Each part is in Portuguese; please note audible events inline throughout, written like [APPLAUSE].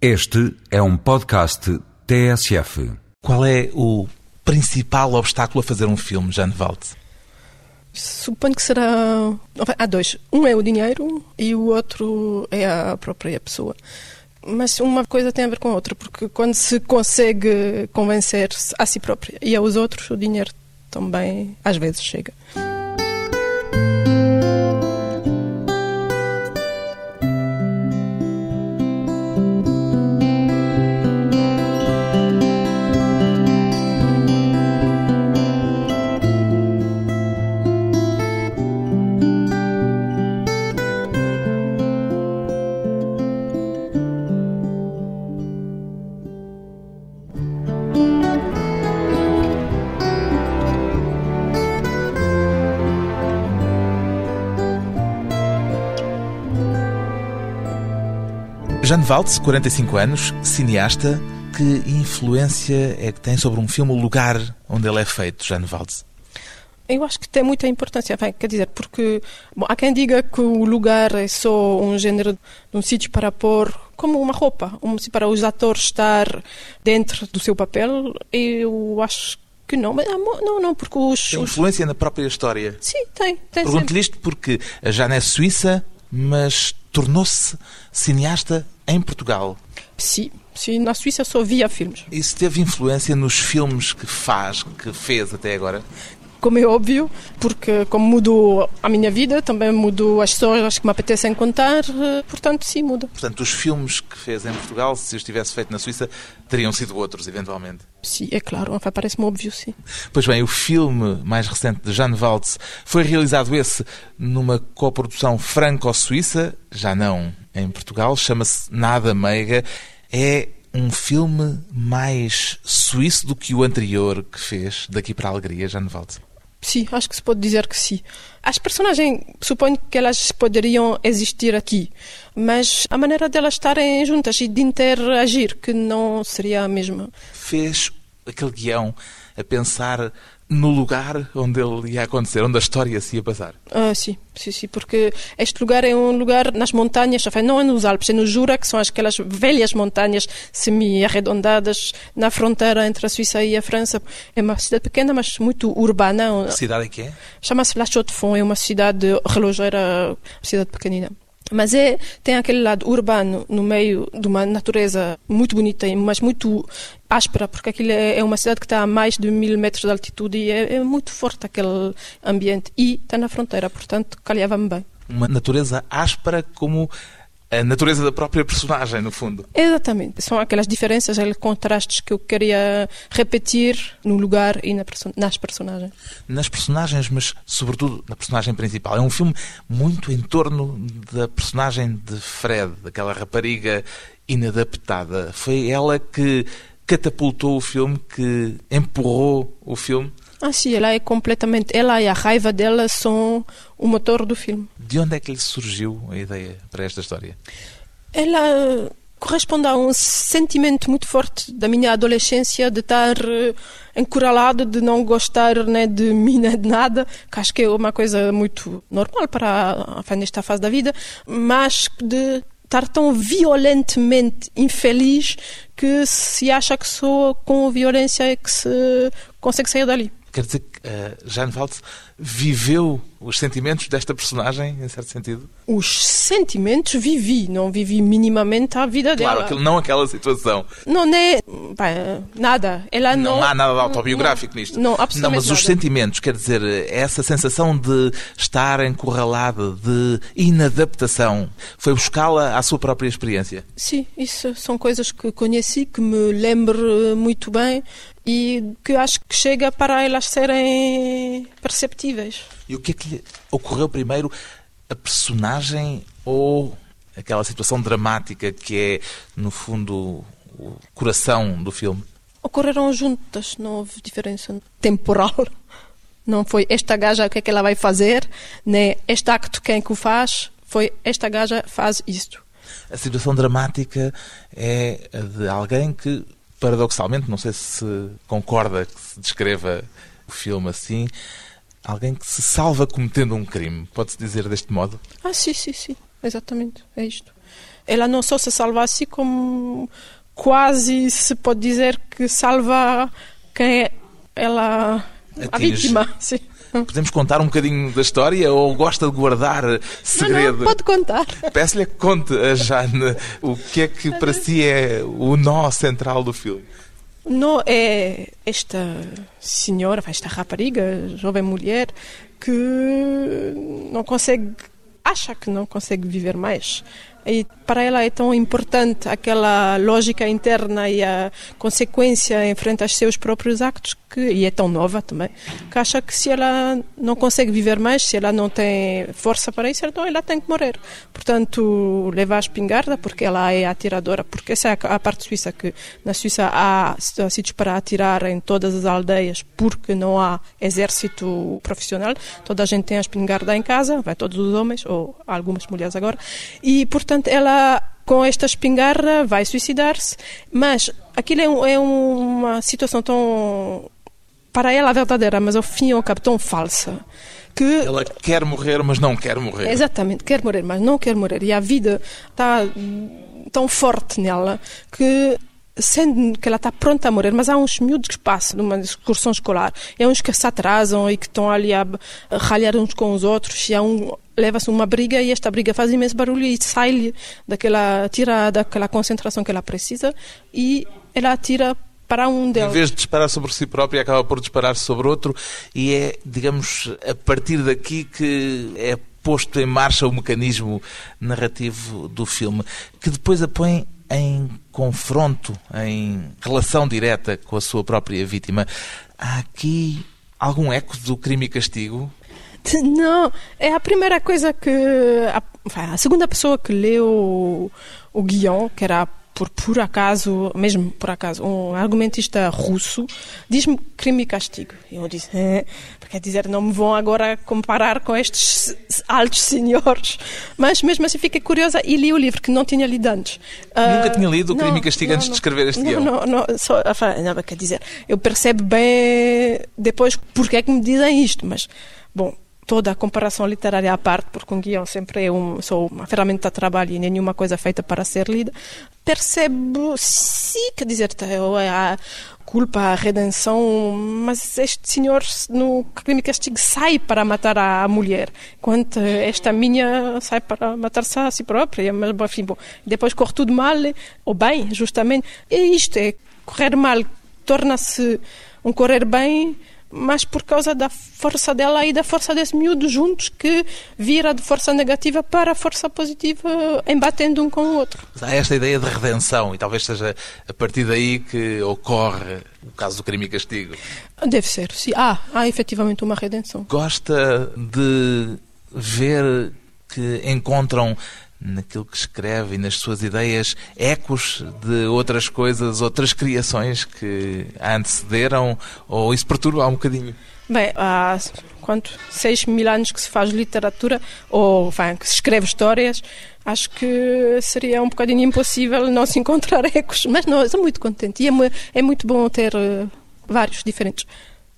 Este é um podcast TSF. Qual é o principal obstáculo a fazer um filme, Jane Valde? Suponho que será. Há dois. Um é o dinheiro e o outro é a própria pessoa. Mas uma coisa tem a ver com a outra, porque quando se consegue convencer a si própria e aos outros, o dinheiro também às vezes chega. Jane Valde, 45 anos, cineasta. Que influência é que tem sobre um filme o lugar onde ele é feito, Jane Valde? Eu acho que tem muita importância, bem, quer dizer, porque bom, há quem diga que o lugar é só um género de um sítio para pôr como uma roupa, um, para os atores estar dentro do seu papel. Eu acho que não, mas não, não, porque os. Tem influência na própria história. Sim, tem. tem Pergunto-lhe isto porque a Jane é suíça, mas tornou-se cineasta em Portugal. Sim, sim, na Suíça só via filmes. Isso teve influência nos filmes que faz, que fez até agora? Como é óbvio, porque como mudou a minha vida, também mudou as histórias que me apetecem contar, portanto, sim, muda. Portanto, os filmes que fez em Portugal, se os tivesse feito na Suíça, teriam sido outros, eventualmente? Sim, é claro, parece-me óbvio, sim. Pois bem, o filme mais recente de Jane Waltz foi realizado esse numa coprodução franco-suíça, já não em Portugal, chama-se Nada Meiga. É um filme mais suíço do que o anterior que fez, Daqui para a Alegria, Jane Waltz. Sim, acho que se pode dizer que sim. As personagens, suponho que elas poderiam existir aqui, mas a maneira delas estarem juntas e de interagir, que não seria a mesma. Fez aquele guião a pensar no lugar onde ele ia acontecer, onde a história se ia passar. Ah, sim, sim, sim, porque este lugar é um lugar nas montanhas, não é nos Alpes, é no Jura, que são aquelas velhas montanhas semi-arredondadas na fronteira entre a Suíça e a França. É uma cidade pequena, mas muito urbana. Que cidade é que é? Chama-se La Chaux-de-Fonds, é uma cidade relojeira, uma cidade pequenina. Mas é, tem aquele lado urbano no meio de uma natureza muito bonita, mas muito áspera, porque aquilo é, é uma cidade que está a mais de mil metros de altitude e é, é muito forte aquele ambiente. E está na fronteira, portanto, calhava-me bem. Uma natureza áspera como a natureza da própria personagem, no fundo. Exatamente. São aquelas diferenças, aqueles contrastes que eu queria repetir no lugar e nas personagens. Nas personagens, mas sobretudo na personagem principal. É um filme muito em torno da personagem de Fred, daquela rapariga inadaptada. Foi ela que catapultou o filme, que empurrou o filme. Ah, sim, ela é completamente. Ela e a raiva dela são o motor do filme. De onde é que lhe surgiu a ideia para esta história? Ela corresponde a um sentimento muito forte da minha adolescência de estar eh, encurralado, de não gostar né, de [LAUGHS] mim, né, de nada, que acho que é uma coisa muito normal para a, nesta fase da vida, mas de estar tão violentamente infeliz que se acha que só com violência é que se consegue sair dali. Quer dizer uh, Jane Valde viveu os sentimentos desta personagem, em certo sentido? Os sentimentos vivi, não vivi minimamente a vida claro, dela. Claro, não aquela situação. Não é nada. Ela não, não há nada autobiográfico não, nisto. Não, absolutamente Não, mas nada. os sentimentos, quer dizer, essa sensação de estar encurralada, de inadaptação, foi buscá-la à sua própria experiência? Sim, isso são coisas que conheci, que me lembro muito bem e que acho que chega para elas serem perceptíveis. E o que é que lhe ocorreu primeiro? A personagem ou aquela situação dramática que é, no fundo, o coração do filme? Ocorreram juntas, não houve diferença temporal. Não foi esta gaja o que é que ela vai fazer, nem este acto quem que o faz, foi esta gaja faz isto. A situação dramática é a de alguém que, paradoxalmente, não sei se concorda que se descreva filme assim, alguém que se salva cometendo um crime. Pode-se dizer deste modo? Ah, sim, sim, sim. Exatamente. É isto. ela não só se salva assim, como quase se pode dizer que salva quem é ela, a Atinge. vítima. Sim. Podemos contar um bocadinho da história ou gosta de guardar segredo? Não, não, pode contar. Peço-lhe que conte a Jane o que é que para si é o nó central do filme. Não é esta senhora, esta rapariga, jovem mulher, que não consegue, acha que não consegue viver mais. E para ela é tão importante aquela lógica interna e a consequência em frente aos seus próprios actos, que, e é tão nova também, que acha que se ela não consegue viver mais, se ela não tem força para isso, então ela tem que morrer. Portanto, leva a espingarda, porque ela é atiradora, porque essa é a parte suíça, que na Suíça há sítios para atirar em todas as aldeias, porque não há exército profissional, toda a gente tem a espingarda em casa, vai todos os homens, ou algumas mulheres agora, e portanto ela com esta espingarda vai suicidar-se, mas aquilo é, um, é, uma situação tão para ela verdadeira, mas ao fim e ao cabo tão falsa. Que ela quer morrer, mas não quer morrer. Exatamente, quer morrer, mas não quer morrer. E a vida está tão forte nela que sendo que ela está pronta a morrer, mas há uns miúdos que passam numa excursão escolar, e há uns que se atrasam e que estão ali a ralhar uns com os outros, e há um leva-se uma briga e esta briga faz imenso barulho e sai-lhe daquela tira daquela concentração que ela precisa e ela atira para um deles. Em vez de disparar sobre si própria, acaba por disparar sobre outro. E é, digamos, a partir daqui que é posto em marcha o mecanismo narrativo do filme, que depois a põe em confronto, em relação direta com a sua própria vítima. Há aqui algum eco do crime e castigo? Não, é a primeira coisa que. A, a segunda pessoa que leu o, o guião, que era por por acaso, mesmo por acaso, um argumentista russo, diz-me crime e castigo. E eu disse, eh, quer dizer, não me vão agora comparar com estes altos senhores. Mas mesmo assim fiquei curiosa e li o livro, que não tinha lido antes. Nunca uh, tinha lido o crime e castigo não, antes não, de escrever este não, guião? Não, não, só, não, quer dizer, eu percebo bem depois porque é que me dizem isto, mas, bom, toda a comparação literária à parte, porque um guião sempre é um, só uma ferramenta de trabalho e nenhuma coisa feita para ser lida, percebo, sim, quer dizer, é a culpa, a redenção, mas este senhor no crime castigo sai para matar a mulher, enquanto esta minha sai para matar-se a si própria, mas enfim, bom, depois corre tudo mal, ou bem, justamente, e isto é, correr mal torna-se um correr bem mas por causa da força dela e da força desse miúdo juntos que vira de força negativa para a força positiva embatendo um com o outro. Há esta ideia de redenção e talvez seja a partir daí que ocorre o caso do crime e castigo. Deve ser, sim. Há, há efetivamente uma redenção. Gosta de ver que encontram naquilo que escreve e nas suas ideias ecos de outras coisas, outras criações que a antecederam ou isso perturba um bocadinho? Bem, há quanto? Seis mil anos que se faz literatura ou enfim, que se escreve histórias. Acho que seria um bocadinho impossível não se encontrar [LAUGHS] ecos, mas não, estou muito contente e é, é muito bom ter uh, vários diferentes.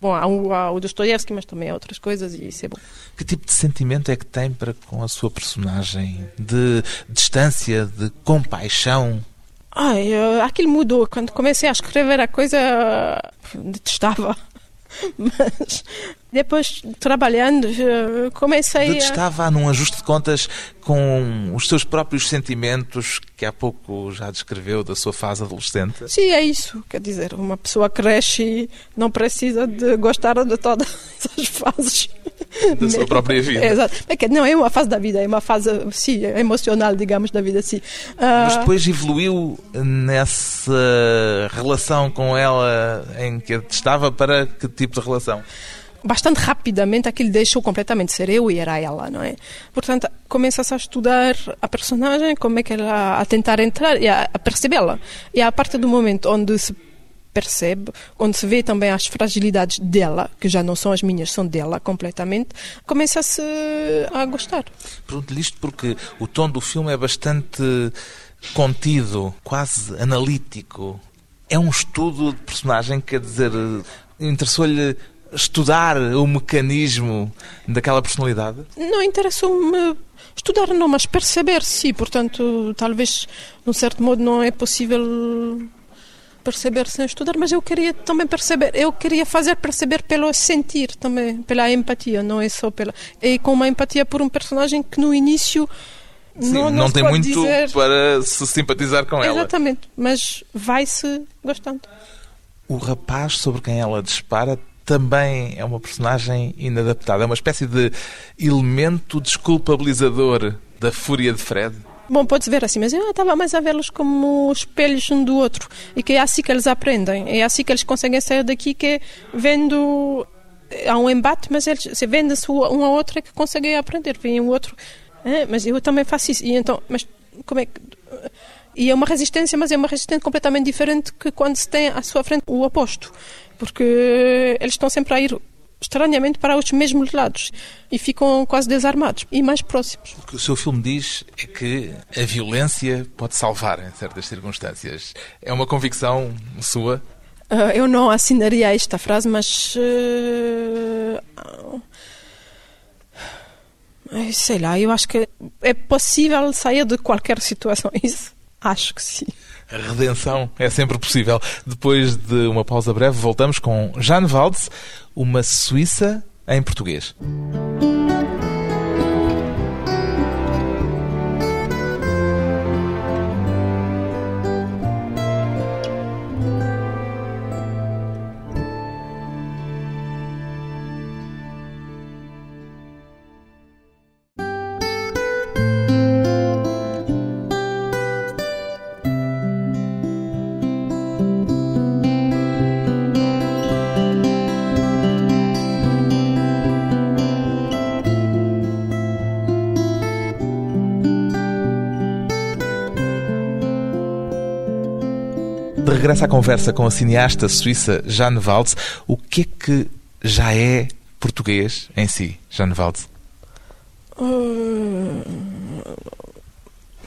Bom, há o, há o Dostoiévski, mas também há outras coisas e isso é bom. Que tipo de sentimento é que tem para com a sua personagem? De distância, de compaixão? Ai, aquilo mudou. Quando comecei a escrever a coisa, detestava. [LAUGHS] Mas depois, trabalhando, comecei Detestava a... num ajuste de contas com os seus próprios sentimentos que há pouco já descreveu da sua fase adolescente? Sim, é isso. Quer dizer, uma pessoa cresce e não precisa de gostar de todas [LAUGHS] as fases. Da sua própria vida. Exato. Não, é uma fase da vida, é uma fase, sim, emocional, digamos, da vida, sim. Uh... Mas depois evoluiu nessa relação com ela em que estava para que tipo de relação? Bastante rapidamente aquilo deixou completamente ser eu e era ela, não é? Portanto, começa-se a estudar a personagem, como é que ela a tentar entrar e a, a percebê-la. E a partir do momento onde se percebe, onde se vê também as fragilidades dela, que já não são as minhas, são dela completamente, começa-se a gostar. Pergunto-lhe isto porque o tom do filme é bastante contido, quase analítico. É um estudo de personagem, quer dizer, interessou-lhe estudar o mecanismo daquela personalidade? Não interessou-me estudar, não, mas perceber, sim. Portanto, talvez, de um certo modo, não é possível perceber sem estudar, mas eu queria também perceber, eu queria fazer perceber pelo sentir também, pela empatia, não é só pela. E com uma empatia por um personagem que no início. Sim, não, não, não tem muito dizer... para se simpatizar com ela. Exatamente, mas vai-se gostando. O rapaz sobre quem ela dispara também é uma personagem inadaptada. É uma espécie de elemento desculpabilizador da fúria de Fred. Bom, pode-se ver assim, mas eu estava mais a vê-los como espelhos um do outro e que é assim que eles aprendem, é assim que eles conseguem sair daqui, que é vendo. Há um embate, mas eles se vendem-se um ao outro é que conseguem aprender. Vem o outro, ah, mas eu também faço isso. E então, mas como é que. E é uma resistência, mas é uma resistência completamente diferente que quando se tem à sua frente o oposto. Porque eles estão sempre a ir estranhamente para os mesmos lados e ficam quase desarmados e mais próximos. O que o seu filme diz é que a violência pode salvar em certas circunstâncias. É uma convicção sua? Uh, eu não assinaria esta frase, mas. Uh, sei lá, eu acho que é possível sair de qualquer situação. [LAUGHS] Isso, acho que sim. A redenção é sempre possível. Depois de uma pausa breve, voltamos com Jane Valdes, uma Suíça em português. Regresso à conversa com a cineasta suíça Jane Valdes, o que é que já é português em si, Jane Valdes? Uh...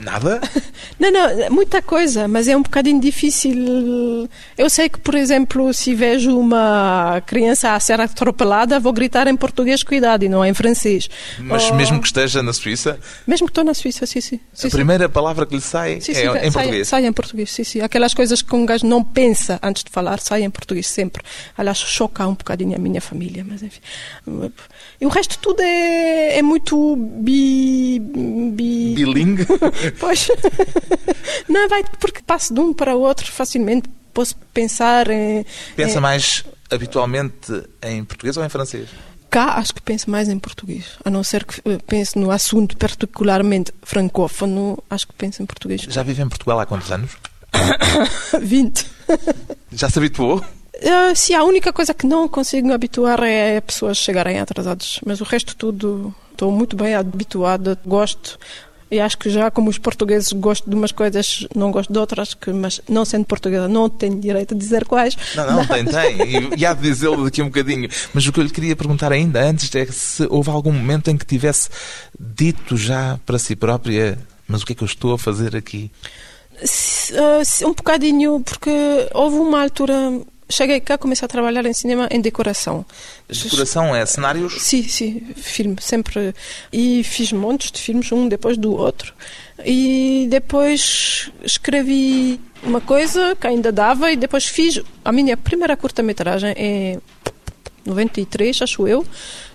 Nada? [LAUGHS] Não, não, muita coisa, mas é um bocadinho difícil. Eu sei que, por exemplo, se vejo uma criança a ser atropelada, vou gritar em português cuidado e não em francês. Mas Ou- mesmo que esteja na Suíça, Mesmo que estou na Suíça, sim, sim. sim, a sim. primeira palavra que lhe sai Sim, é em sai, português. Sai em português, sim, sim. Aquelas coisas que um gajo não pensa antes de falar, sai em português sempre. Aliás, choca um bocadinho a minha família, mas enfim. E o resto tudo é, é muito bi... bi... Bilingue? [LAUGHS] Pois. [LAUGHS] Não, vai, porque passo de um para o outro facilmente. Posso pensar em... Pensa em- mais habitualmente em português ou em francês? Cá acho que penso mais em português. A não ser que eh, pense no assunto particularmente francófono, acho que penso em português. Já vive em Portugal há quantos anos? [COUGHS] 20. [LAUGHS] Já se habituou? Uh, sim, a única coisa que não consigo me habituar é pessoas chegarem atrasadas, mas o resto tudo estou muito bem habituada, gosto. E acho que já como os portugueses gosto de umas coisas, não gosto de outras, que, mas não sendo portuguesa não tenho direito a dizer quais. Não, não, tem, tem. E, há de dizê-lo daqui a um bocadinho. Mas o que eu lhe queria perguntar ainda antes é se houve algum momento em que tivesse dito já para si própria mas o que é que eu estou a fazer aqui? Se- um bocadinho, porque houve uma altura, cheguei cá, comecei a trabalhar em cinema em decoração. Decoração é cenários? Sim, sim, filme, sempre. E fiz montes de filmes, um depois do outro. E depois escrevi uma coisa que ainda dava, e depois fiz a minha primeira curta-metragem em 93, acho eu.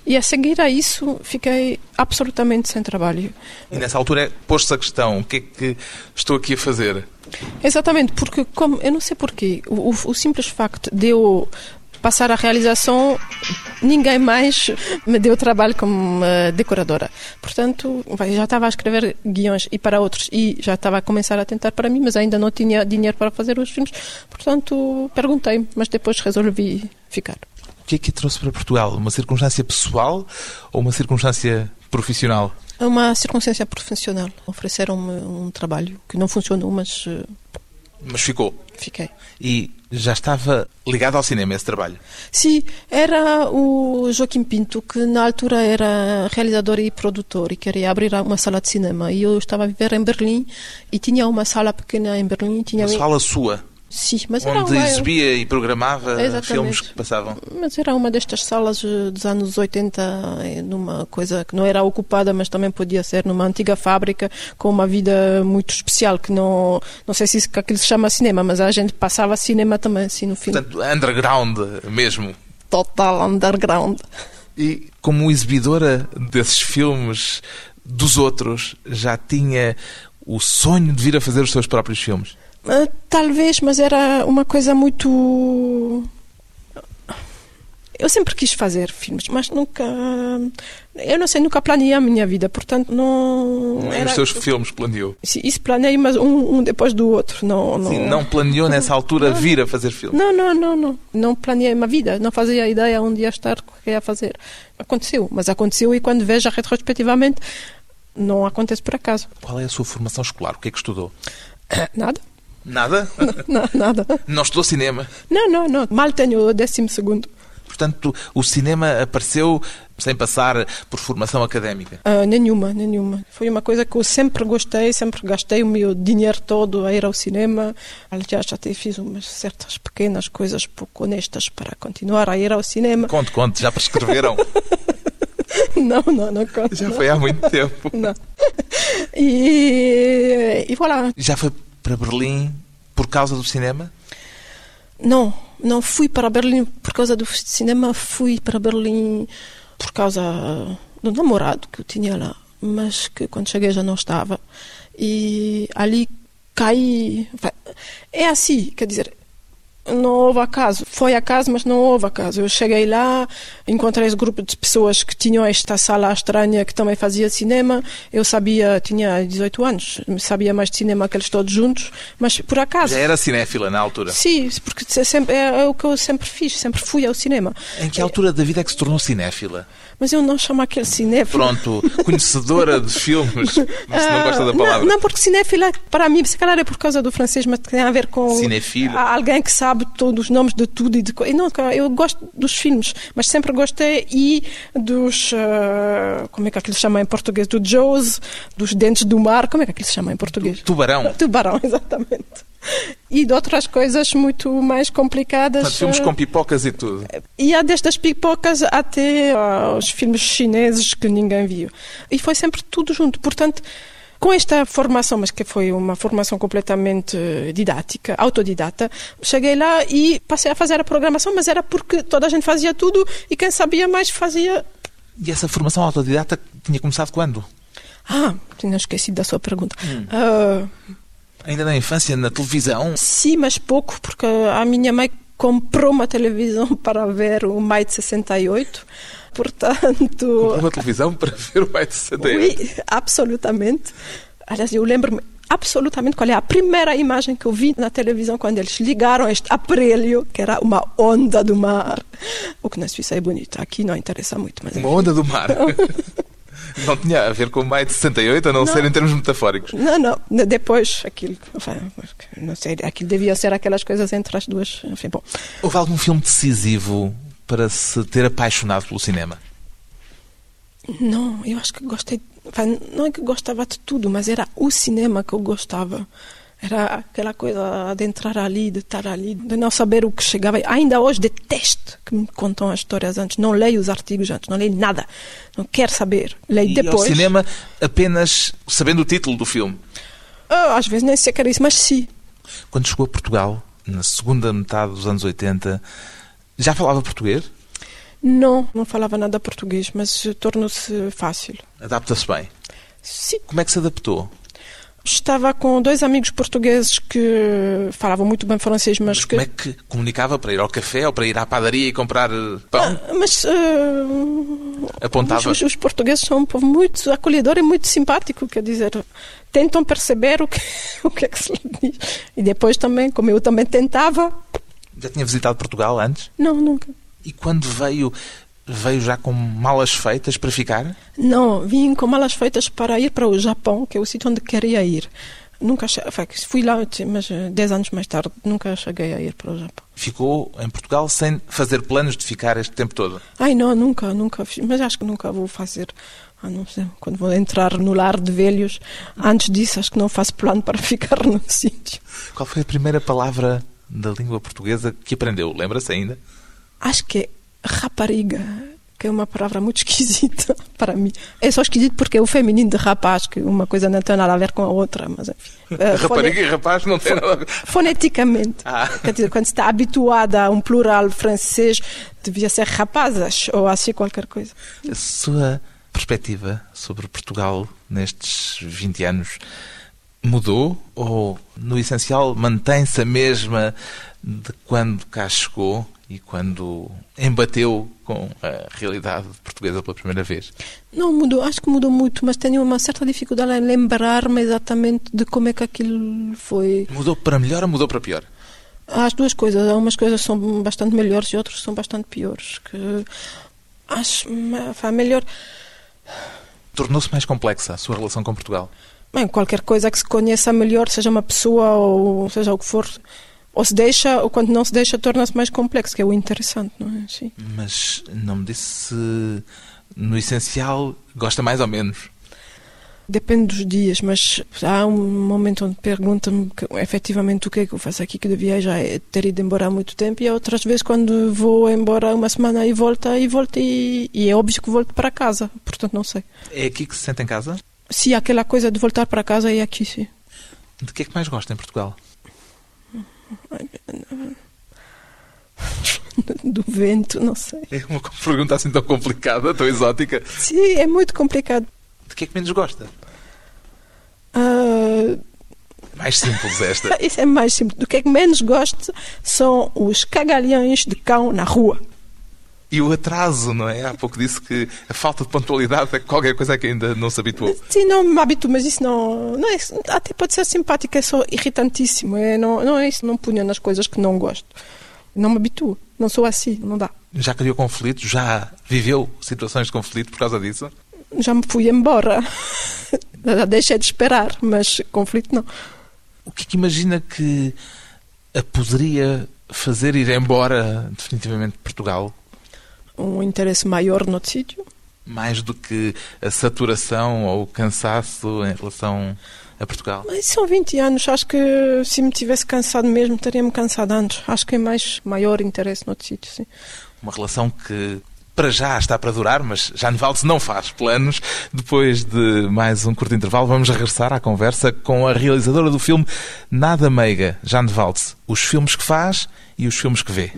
E a seguir a isso fiquei absolutamente sem trabalho. E nessa altura é pôs-se a questão: o que é que estou aqui a fazer? Exatamente, porque como eu não sei porquê, o, o- simples facto de eu passar a realização, ninguém mais [LAUGHS] me deu trabalho como eh, decoradora. Portanto, já estava a escrever guiões e para outros e já estava a começar a tentar para mim, mas ainda não tinha dinheiro para fazer os filmes. Portanto, perguntei, mas depois resolvi ficar. O que é que a trouxe para Portugal? Uma circunstância pessoal ou uma circunstância profissional? É uma circunstância profissional. Ofereceram-me um trabalho que não funcionou, mas eh, Mas ficou. fiquei. E já estava ligado ao cinema esse trabalho. Sim, era o Joaquim Pinto, que na altura era realizador e produtor e queria abrir uma sala de cinema. E eu estava a viver em Berlim e tinha uma sala pequena em Berlim. Tinha Uma sala sua. Sim, mas era onde uma, exibia e programava Exatamente. filmes que passavam. mas era uma destas salas eh, dos anos 80, eh, numa coisa que não era ocupada, mas também podia ser numa antiga fábrica com uma vida muito especial, que não, não sei se isso aquilo se chama cinema, mas a gente passava cinema também, assim, no filme. Portanto, underground mesmo. Total underground. E como exibidora desses filmes dos outros, já tinha o sonho de vir a fazer os seus próprios filmes? Ah, talvez, mas era uma coisa muito. Eu sempre quis fazer filmes, mas nunca. Eu não sei, nunca planeei a minha vida, portanto não. Nem era- os seus filmes planeou. Sim, Isso planei, mas um, um depois do outro. Não, não... Sim, não planeou nessa altura vir a fazer filmes. Não, não, não, não. Não planeei uma vida, não fazia ideia onde ia estar, o que ia fazer. Aconteceu, mas aconteceu e quando vejo retrospectivamente, não acontece por acaso. Qual é a sua formação escolar? O que é que estudou? [COUGHS] Nada, Nada? [LAUGHS] não, nada. Não estudou cinema. Não, não, não. Mal tenho o décimo segundo. Portanto, o cinema apareceu sem passar por formação académica. Ah, nenhuma, nenhuma. Foi uma coisa que eu sempre gostei, sempre gastei o meu dinheiro todo a ir ao cinema. Aliás, até fiz umas certas pequenas coisas pouco honestas para continuar a ir ao cinema. Conte, conte, já prescreveram. [LAUGHS] Não, não, não conto. Já não. foi há muito tempo. Não. [LAUGHS] E, e voilà. Já foi para Berlim por causa do cinema? Não, não fui para Berlim por causa do cinema, fui para Berlim por causa do namorado que eu tinha lá, mas que quando cheguei já não estava. E ali caí. É assim, quer dizer, não houve acaso. Foi acaso, mas não houve acaso. Eu cheguei lá, encontrei esse grupo de pessoas que tinham esta sala estranha que também fazia cinema. Eu sabia, tinha 18 anos, sabia mais de cinema que eles todos juntos, mas por acaso. Já era cinéfila na altura. Sim, porque é, sempre, é, é o que eu sempre fiz, sempre fui ao cinema. Em que altura da vida é que se tornou cinéfila? Mas eu não chamo aquele cinéfilo. Pronto, conhecedora de filmes, [LAUGHS] mas não gosta da Ah, palavra. Não, não, porque cinéfila, para mim, se calhar é por causa do francês, mas tem a ver com. Cinefilo. Há Alguém que sabe todos os nomes de tudo e de. co- e Não, eu gosto dos filmes, mas sempre gostei e dos. ah, como é que aquilo se chama em português? Do Jaws, dos Dentes do Mar. Como é que aquilo se chama em português? Tubarão. Tubarão, [LAUGHS] exatamente. E de outras coisas muito mais complicadas. Portanto, filmes ah, com pipocas e tudo. e há destas pipocas até ah, os filmes chineses que ninguém viu. E foi sempre tudo junto. Portanto, com esta formação, mas que foi uma formação completamente eh, didática, autodidata, cheguei lá e passei a fazer a programação, mas era porque toda a gente fazia tudo e quem sabia mais fazia. E essa formação autodidata tinha começado quando? Ah, tinha esquecido da sua pergunta. Ah, Ainda na infância, na televisão? sim, mas pouco, porque a minha mãe comprou uma televisão [LAUGHS] para ver o Mai de 68. Portanto, Uma televisão para ver o de 68? Oui, absolutamente. Aliás, eu lembro-me absolutamente qual é a primeira imagem que eu vi na televisão quando eles ligaram este aparelho, que era uma onda do mar. O que na Suíça é bonito, aqui não interessa muito. Mas Uma onda do mar. [LAUGHS] Não tinha a ver com o Maio de 68, a não, Não. ser em termos metafóricos. Não, não, depois aquilo, enfin, não sei, aquilo devia ser aquelas coisas entre as duas. Enfim, bom. Houve algum filme decisivo para se ter apaixonado pelo cinema? Não, eu acho que gostei. Não é que gostava de tudo, mas era o cinema que eu gostava. Era aquela coisa de entrar ali, de estar ali, de não saber o que chegava. Ainda hoje detesto que me contam as histórias antes. Não leio os artigos antes, não leio nada. Não quero saber. Leio E ao depois. cinema apenas sabendo o título do filme. Ah, às vezes nem sei que era isso, mas sim. Quando chegou a Portugal, na segunda metade dos anos 80, já falava português? Não, não falava nada português, mas tornou-se fácil. Adapta-se bem. Sim. Como é que se adaptou? Estava com dois amigos portugueses que falavam muito bem francês, mas, Mas que. como é que comunicava para ir ao café ou para ir à padaria e comprar eh, pão? Ah, mas ah, Apontava. Os, os portugueses são um povo muito acolhedor e muito simpático, quer dizer, tentam perceber o que, [LAUGHS] o que é que se lhe diz. E depois também, como eu também tentava, Já tinha visitado Portugal antes? não, nunca. E quando veio, veio já com malas feitas para ficar? Não, vim com malas feitas para ir para o Japão, que é o sítio onde queria ir. Nunca fui lá, mas eh, dez anos mais tarde, nunca cheguei a ir para o Japão. Ficou em Portugal sem fazer planos de ficar este tempo todo? Ai, não, nunca, nunca fiz, mas acho que nunca vou fazer. Ah, não sei, quando vou entrar no lar de velhos, antes disso, acho que não faço plano para [LAUGHS] ficar no sítio. Qual foi a primeira palavra da língua portuguesa que aprendeu? Lembra-se ainda? Acho que é rapariga, que é uma palavra muito [LAUGHS] esquisita para mim. É só esquisito porque é o feminino de rapaz, que uma coisa não tem nada a ver com a outra, mas enfim. [LAUGHS] Uh, Rapariga e rapaz não tem nada a ver. [LAUGHS] Foneticamente. Ah. Quer dizer, quando se está habituada a um plural francês, devia ser rapazas ou assim qualquer coisa. A sua perspectiva sobre Portugal nestes 20 anos mudou ou, no essencial, mantém-se a mesma de quando cá chegou e quando embateu com a realidade portuguesa pela primeira vez? Não mudou, acho que mudou muito, mas tenho uma certa dificuldade em lembrar-me exatamente de como é que aquilo foi. Mudou para melhor ou mudou para pior? Há as duas coisas, há umas coisas são bastante melhores e outras são bastante piores. Que acho, melhor. Tornou-se mais complexa a sua relação com Portugal? Bem, qualquer coisa que se conheça melhor, seja uma pessoa ou seja o que for, ou se deixa, ou quando não se deixa, torna-se mais complexo, que é o interessante, não é? Sim. Mas não me disse se, no essencial, gosta mais ou menos. Depende dos dias, mas há um momento onde pergunta-me efetivamente o que é que eu faço aqui, que devia já ter ido embora há muito tempo, e outras vezes quando vou embora uma semana e volto, e volto, e, e é óbvio que volto para casa, portanto não sei. É aqui que se sente em casa? Se aquela coisa de voltar para casa é aqui, sim. De que é que mais gosta em Portugal? [LAUGHS] Do vento, não sei. É uma pergunta assim tão complicada, tão exótica. Sim, é muito complicado. De que é que menos gosta? Ah, Mais simples esta. [LAUGHS] isso é mais simples. Do que é que menos gosto são os cagalhões de cão na rua. E o atraso, não é? Há pouco disse que a falta de pontualidade é qualquer coisa que ainda não se habituou. Sim, não me habituo, mas isso não, não é, até pode ser simpático, é só irritantíssimo. É, não, não é isso, não punha nas coisas que não gosto. Não me habituo, não sou assim, não dá. Já criou conflitos? Já viveu situações de conflito por causa disso? Já me fui embora. [LAUGHS] Já Deixei de esperar, mas conflito não. O que é que imagina que a poderia fazer ir embora definitivamente de Portugal? Um interesse maior no sítio. Mais do que a saturação ou o cansaço em relação a Portugal? Mas são 20 anos, acho que se me tivesse cansado mesmo, teria-me cansado antes. Acho que é mais maior interesse no sítio, sim. Uma relação que para já está para durar, mas Jane Valde não faz planos. Depois de mais um curto intervalo, vamos regressar à conversa com a realizadora do filme Nada Meiga, Jane Valde. Os filmes que faz e os filmes que vê.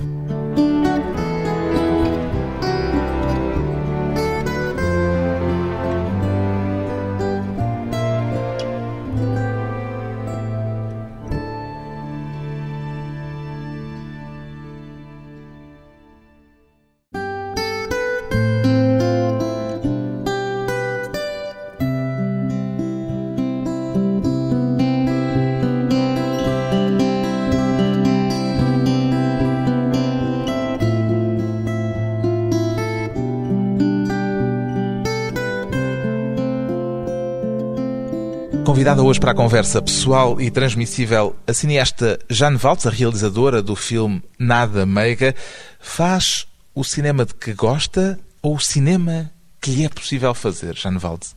Convidada hoje para a conversa pessoal e transmissível, a cineasta Jane Valtz, a realizadora do filme Nada Meiga, faz o cinema de que gosta ou o cinema que lhe é possível fazer, Jane Valtz?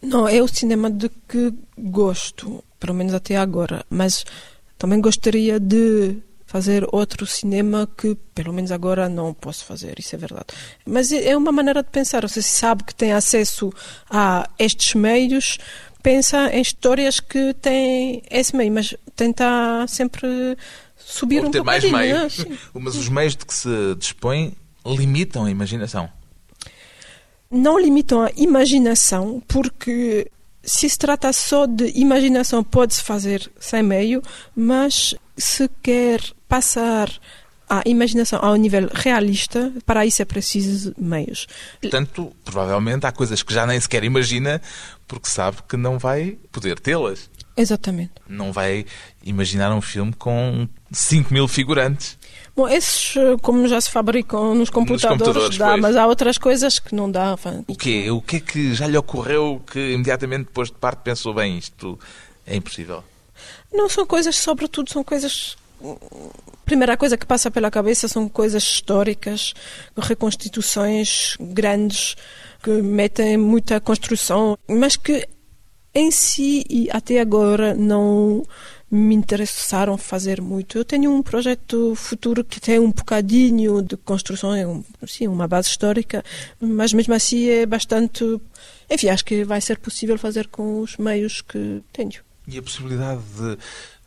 Não, é o cinema de que gosto, pelo menos até agora, mas também gostaria de fazer outro cinema que, pelo menos agora, não posso fazer, isso é verdade. Mas é uma maneira de pensar, você sabe que tem acesso a estes meios, pensa em histórias que têm esse meio, mas tenta sempre subir Ou um ter mais meios. né? Sim. [LAUGHS] Mas os meios de que se dispõe limitam a imaginação. não limitam a imaginação, porque se se trata só de imaginação, pode-se fazer sem meio, mas se quer passar a imaginação ao nível realista, para isso é preciso meios. Portanto, provavelmente há coisas que já nem sequer imagina porque sabe que não vai poder tê-las. Exatamente. Não vai imaginar um filme com 5 mil figurantes. Bom, esses, como já se fabricam nos computadores, computadores, dá, pois. mas há outras coisas que não dá. O quê? O que é que já lhe ocorreu que imediatamente depois de parte pensou bem isto é impossível? Não são coisas, sobretudo, são coisas. Primeira coisa que passa pela cabeça são coisas históricas, reconstituições grandes, que metem muita construção, mas que em si e até agora não, me interessaram fazer muito. Eu tenho um projeto futuro que tem um bocadinho de construção, é um, sim, uma base histórica, mas mesmo assim é bastante. Enfim, acho que vai ser possível fazer com os meios que tenho. E a possibilidade de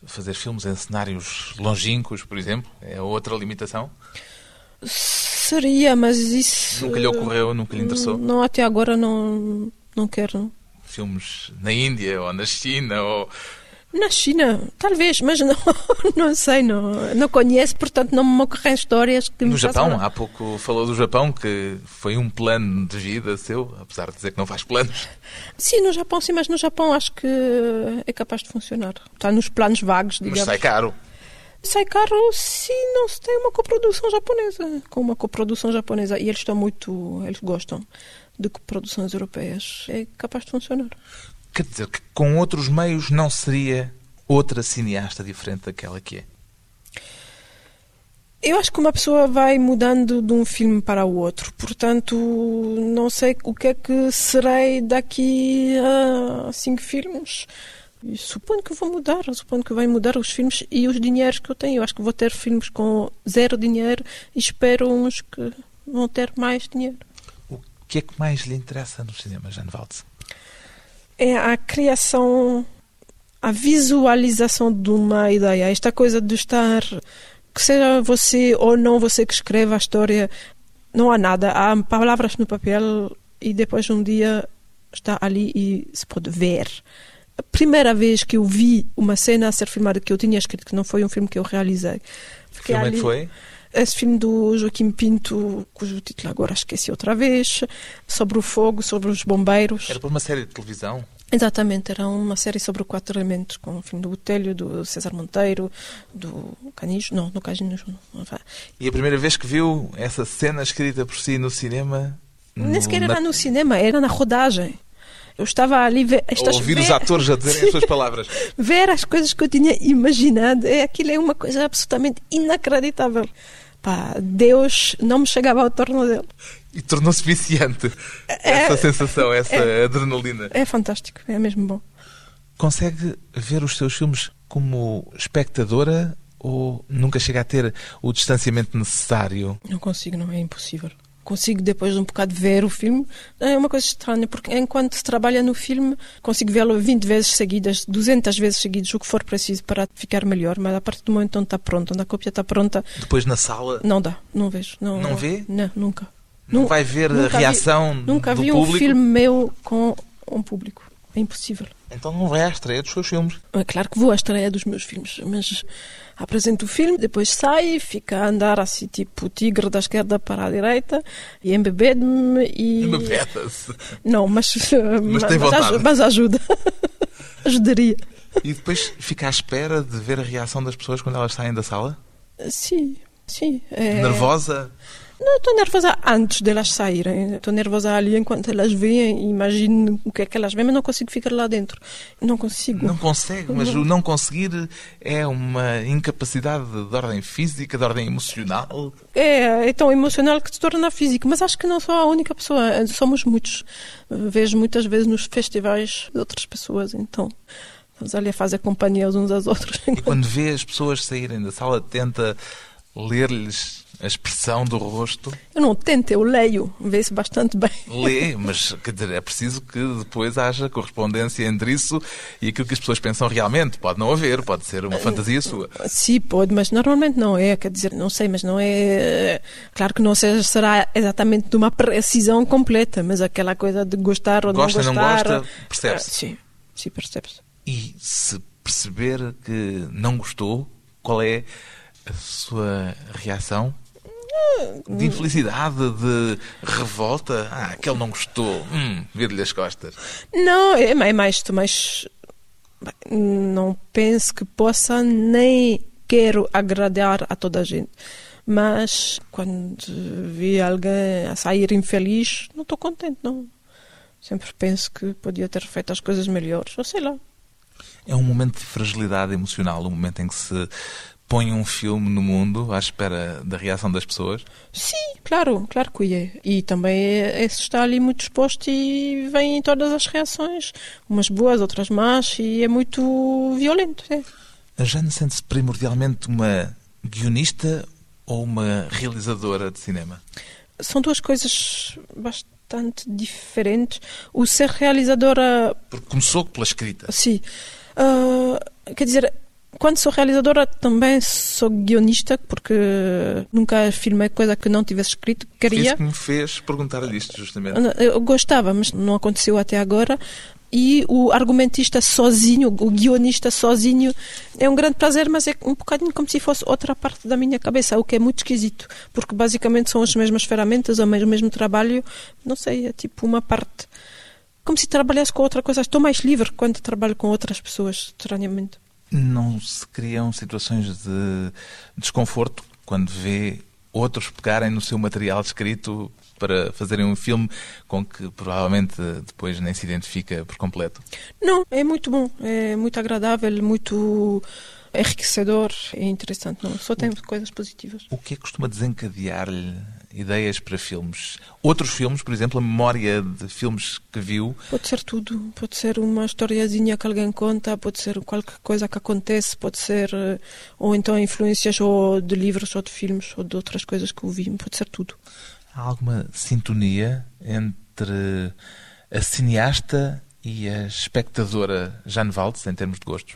fazer filmes em cenários longínquos, por exemplo, é outra limitação? Seria, mas isso. Nunca lhe ocorreu, nunca lhe interessou? Não, até agora não, não quero. Filmes na Índia ou na China ou na China, talvez, mas não, [LAUGHS] não sei, não, não conheço, portanto não me ocorrem histórias que No Japão, façam- há pouco falou do Japão, que foi um plano de vida seu, apesar de dizer que não faz planos. Sim, no Japão, sim, mas no Japão acho que é capaz de funcionar. Está nos planos vagos, digamos. Mas sai caro. Sai caro se não se tem uma coprodução japonesa. Com uma coprodução japonesa. E eles estão muito. Eles gostam de coproduções europeias. É capaz de funcionar. Quer dizer que com outros meios não seria outra cineasta diferente daquela que é. Eu acho que uma pessoa vai mudando de um filme para o outro, portanto, não sei o que é que serei daqui a cinco filmes. E suponho que vou mudar, suponho que vai mudar os filmes e os dinheiros que eu tenho. Eu acho que vou ter filmes com zero dinheiro e espero uns que vão ter mais dinheiro. O que é que mais lhe interessa no cinema, Jane Valdes? É a criação, a visualização de uma ideia. Esta coisa de estar, que seja você ou não você que escreve a história, não há nada. Há palavras no papel e depois um dia está ali e se pode ver. A primeira vez que eu vi uma cena a ser filmada que eu tinha escrito, que não foi um filme que eu realizei. Que Fiquei filme é que ali- foi? Esse filme do Joaquim Pinto, cujo título agora esqueci outra vez, sobre o fogo, sobre os bombeiros. Era para uma série de televisão? Exatamente, era uma série sobre quatro elementos, com o filme do Botelho, do César Monteiro, do Canijo, não, do Canijo não. E a primeira vez que viu essa cena escrita por si no cinema? Nem no- sequer na- era no cinema, era na rodagem. Eu estava ali ver, estas ouvir os ver- atores a dizerem as [LAUGHS] suas palavras. ver as coisas que eu tinha imaginado, é aquilo é uma coisa absolutamente inacreditável. Pá, Deus não me chegava ao tornozelo. E tornou-se viciante É- essa sensação, essa adrenalina. É fantástico, é mesmo bom. Consegue ver os seus filmes como espectadora ou nunca chega a ter o distanciamento necessário? Não consigo, não é impossível. Consigo depois de um bocado ver o filme. É uma coisa estranha, porque enquanto se trabalha no filme, consigo vê-lo 20 vezes seguidas, 200 vezes seguidas, o que for preciso para ficar melhor. Mas a partir do momento onde está pronto, onde a cópia está pronta, Depois na sala não dá, não vejo. Não, Não vê? Não, nunca. não vai ver a nunca vi- reação Nunca vi público? um filme meu com um público. É impossível. Então não vai à estreia dos seus filmes. É claro que vou à estreia dos meus filmes, mas apresento o filme, depois sai, fica a andar assim, tipo tigre da esquerda para a direita, e embebede-me e... Embebeda-se. Não, [LAUGHS] mas, mas, tem vontade. mas ajuda. [LAUGHS] Ajudaria. E depois fica à espera de ver a reação das pessoas quando elas saem da sala? Sim, sim. é- Nervosa? Não, estou nervosa antes delas saírem. Estou nervosa ali enquanto elas veem e imagino o que é que elas veem, mas não consigo ficar lá dentro. Não consigo. Não consegue, mas o não conseguir é uma incapacidade de ordem física, de ordem emocional. É, é tão emocional que se torna físico, mas acho que não sou a única pessoa, somos muitos. Vejo muitas vezes nos festivais de outras pessoas, então estamos ali a fazer companhia uns aos outros. E quando vê as pessoas saírem da sala, tenta ler-lhes a expressão do rosto. Eu não tento, eu leio, vê-se bastante bem. Lê, [LAUGHS] mas quer dizer, é preciso que depois haja correspondência entre isso e aquilo que as pessoas pensam realmente. Pode não haver, pode ser uma fantasia sua. Sim, pode, mas normalmente não é, quer dizer, não sei, mas não é. Claro que não seja, será exatamente de uma precisão completa, mas aquela coisa de gostar ou Gosta não não gostar. gosta, percebe-se. Ah, Sim, sim, percebe-se. E se perceber que não gostou, qual é a sua reação? De infelicidade, de revolta? Ah, aquele não gostou. Hum, vira-lhe as costas. Não, é mais, é mais, não penso que possa nem quero agradar a toda a gente. Mas quando vi alguém a sair infeliz, não estou contente, não. Sempre penso que podia ter feito as coisas melhores, ou sei lá. É um momento de fragilidade emocional, um momento em que se põe um filme no mundo à espera da reação das pessoas. Sim, claro, claro que é. E também é, é se está ali muito exposto e vêm todas as reações, umas boas, outras más, e é muito violento. É. A Jane sente-se primordialmente uma guionista ou uma realizadora de cinema? São duas coisas bastante diferentes. O ser realizadora. Porque começou pela escrita. Sim. Uh, quer dizer, quando sou realizadora também sou guionista, porque nunca filmei coisa que não tivesse escrito. Queria. Isso que me fez perguntar-lhe isto, justamente. Eu gostava, mas não aconteceu até agora e o argumentista sozinho, o guionista sozinho, é um grande prazer, mas é um bocadinho como se fosse outra parte da minha cabeça, o que é muito esquisito, porque basicamente são as mesmas ferramentas, o mesmo trabalho, não sei, é tipo uma parte. Como se trabalhasse com outra coisa. Estou mais livre quando trabalho com outras pessoas, estranhamente. Não se criam situações de desconforto quando vê outros pegarem no seu material escrito para fazerem um filme com que provavelmente depois nem se identifica por completo? Não, é muito bom, é muito agradável, muito enriquecedor e interessante. Não, só tem coisas positivas. O que é que costuma desencadear-lhe ideias para filmes? Outros filmes, por exemplo, a memória de filmes que viu? Pode ser tudo. Pode ser uma historiazinha que alguém conta, pode ser qualquer coisa que acontece, pode ser eh, ou então influências ou de livros ou de filmes ou de outras coisas que ouvi. Pode ser tudo. Há alguma sintonia entre a cineasta e a espectadora Jane Valdes em termos de gostos?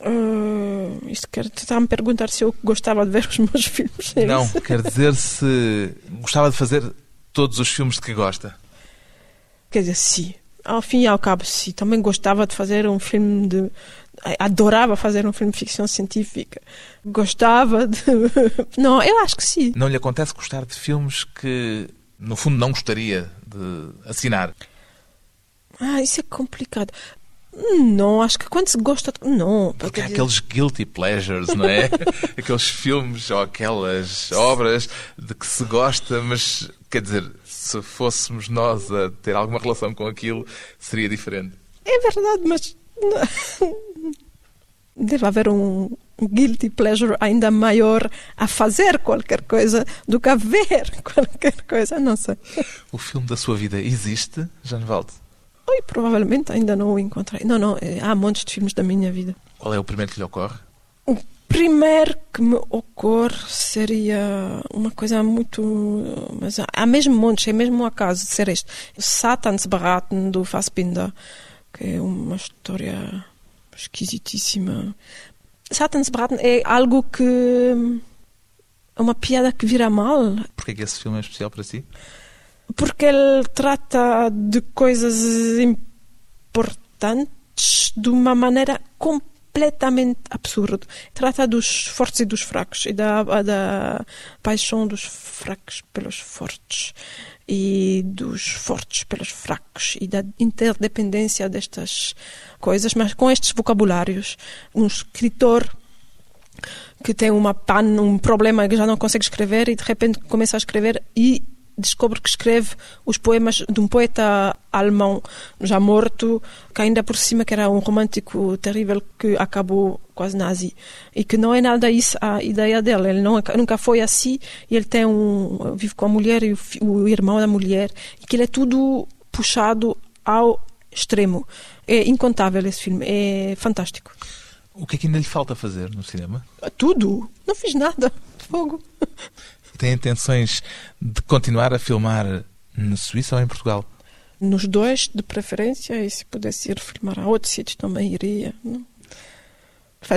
Uh, isto quer está-me perguntar se eu gostava de ver [LAUGHS] os meus filmes. É Não, quer dizer se gostava de fazer todos os filmes de que gosta. Quer dizer, sim. Ao fim e ao cabo, sim. Também gostava de fazer um filme de. Adorava fazer um filme de ficção científica. Gostava de. [LAUGHS] Não, eu acho que sim. Não lhe acontece gostar de filmes que, no fundo, não gostaria de assinar? Ah, isso é complicado. Não, acho que quando se gosta. De... Não. Porque há aqueles guilty pleasures, não é? [LAUGHS] aqueles filmes ou aquelas obras de que se gosta, mas quer dizer, se fôssemos nós a ter alguma relação com aquilo, seria diferente. É verdade, mas. [LAUGHS] Deve haver um, guilty pleasure ainda maior a fazer qualquer coisa do que a ver [LAUGHS] qualquer coisa, não sei. O filme da sua vida existe, Jane Valde? Oi, provavelmente ainda não o encontrei. Não, não, é, há montes de filmes da minha vida. Qual é o primeiro que lhe ocorre? O primeiro que me ocorre seria uma coisa muito. Mas há mesmo montes, é mesmo um acaso de ser este. Satans Baraten do Fassbinder, que é uma história esquisitíssima. Satans Baraten é algo que. É uma piada que vira mal. Porquê que esse filme é especial para si? Porque ele trata de coisas importantes de uma maneira completamente absurda. Trata dos fortes e dos fracos e da, da paixão dos fracos pelos fortes e dos fortes pelos fracos e da interdependência destas coisas, mas com estes vocabulários. Um escritor que tem uma pan, um problema que já não consegue escrever e de repente começa a escrever e descobre que escreve os poemas de um poeta alemão já morto, que ainda por cima que era um romântico terrível que acabou quase nazi e que não é nada isso a ideia dele. Ele não, nunca foi assim e ele tem um vive com a mulher e o, o irmão da mulher e que ele é tudo puxado ao extremo. É incontável esse filme, é fantástico. O que é que ainda lhe falta fazer no cinema? Tudo. Não fiz nada. Fogo. [LAUGHS] Tem intenções de continuar a filmar na Suíça ou em Portugal? Nos dois, de preferência, e se pudesse ir filmar a outros sítios também iria. Não?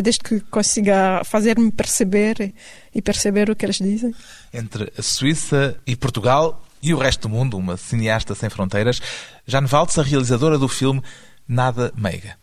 Desde que consiga fazer-me perceber e perceber o que eles dizem. Entre a Suíça e Portugal e o resto do mundo, uma cineasta sem fronteiras, Jane Valtz, a realizadora do filme Nada Meiga.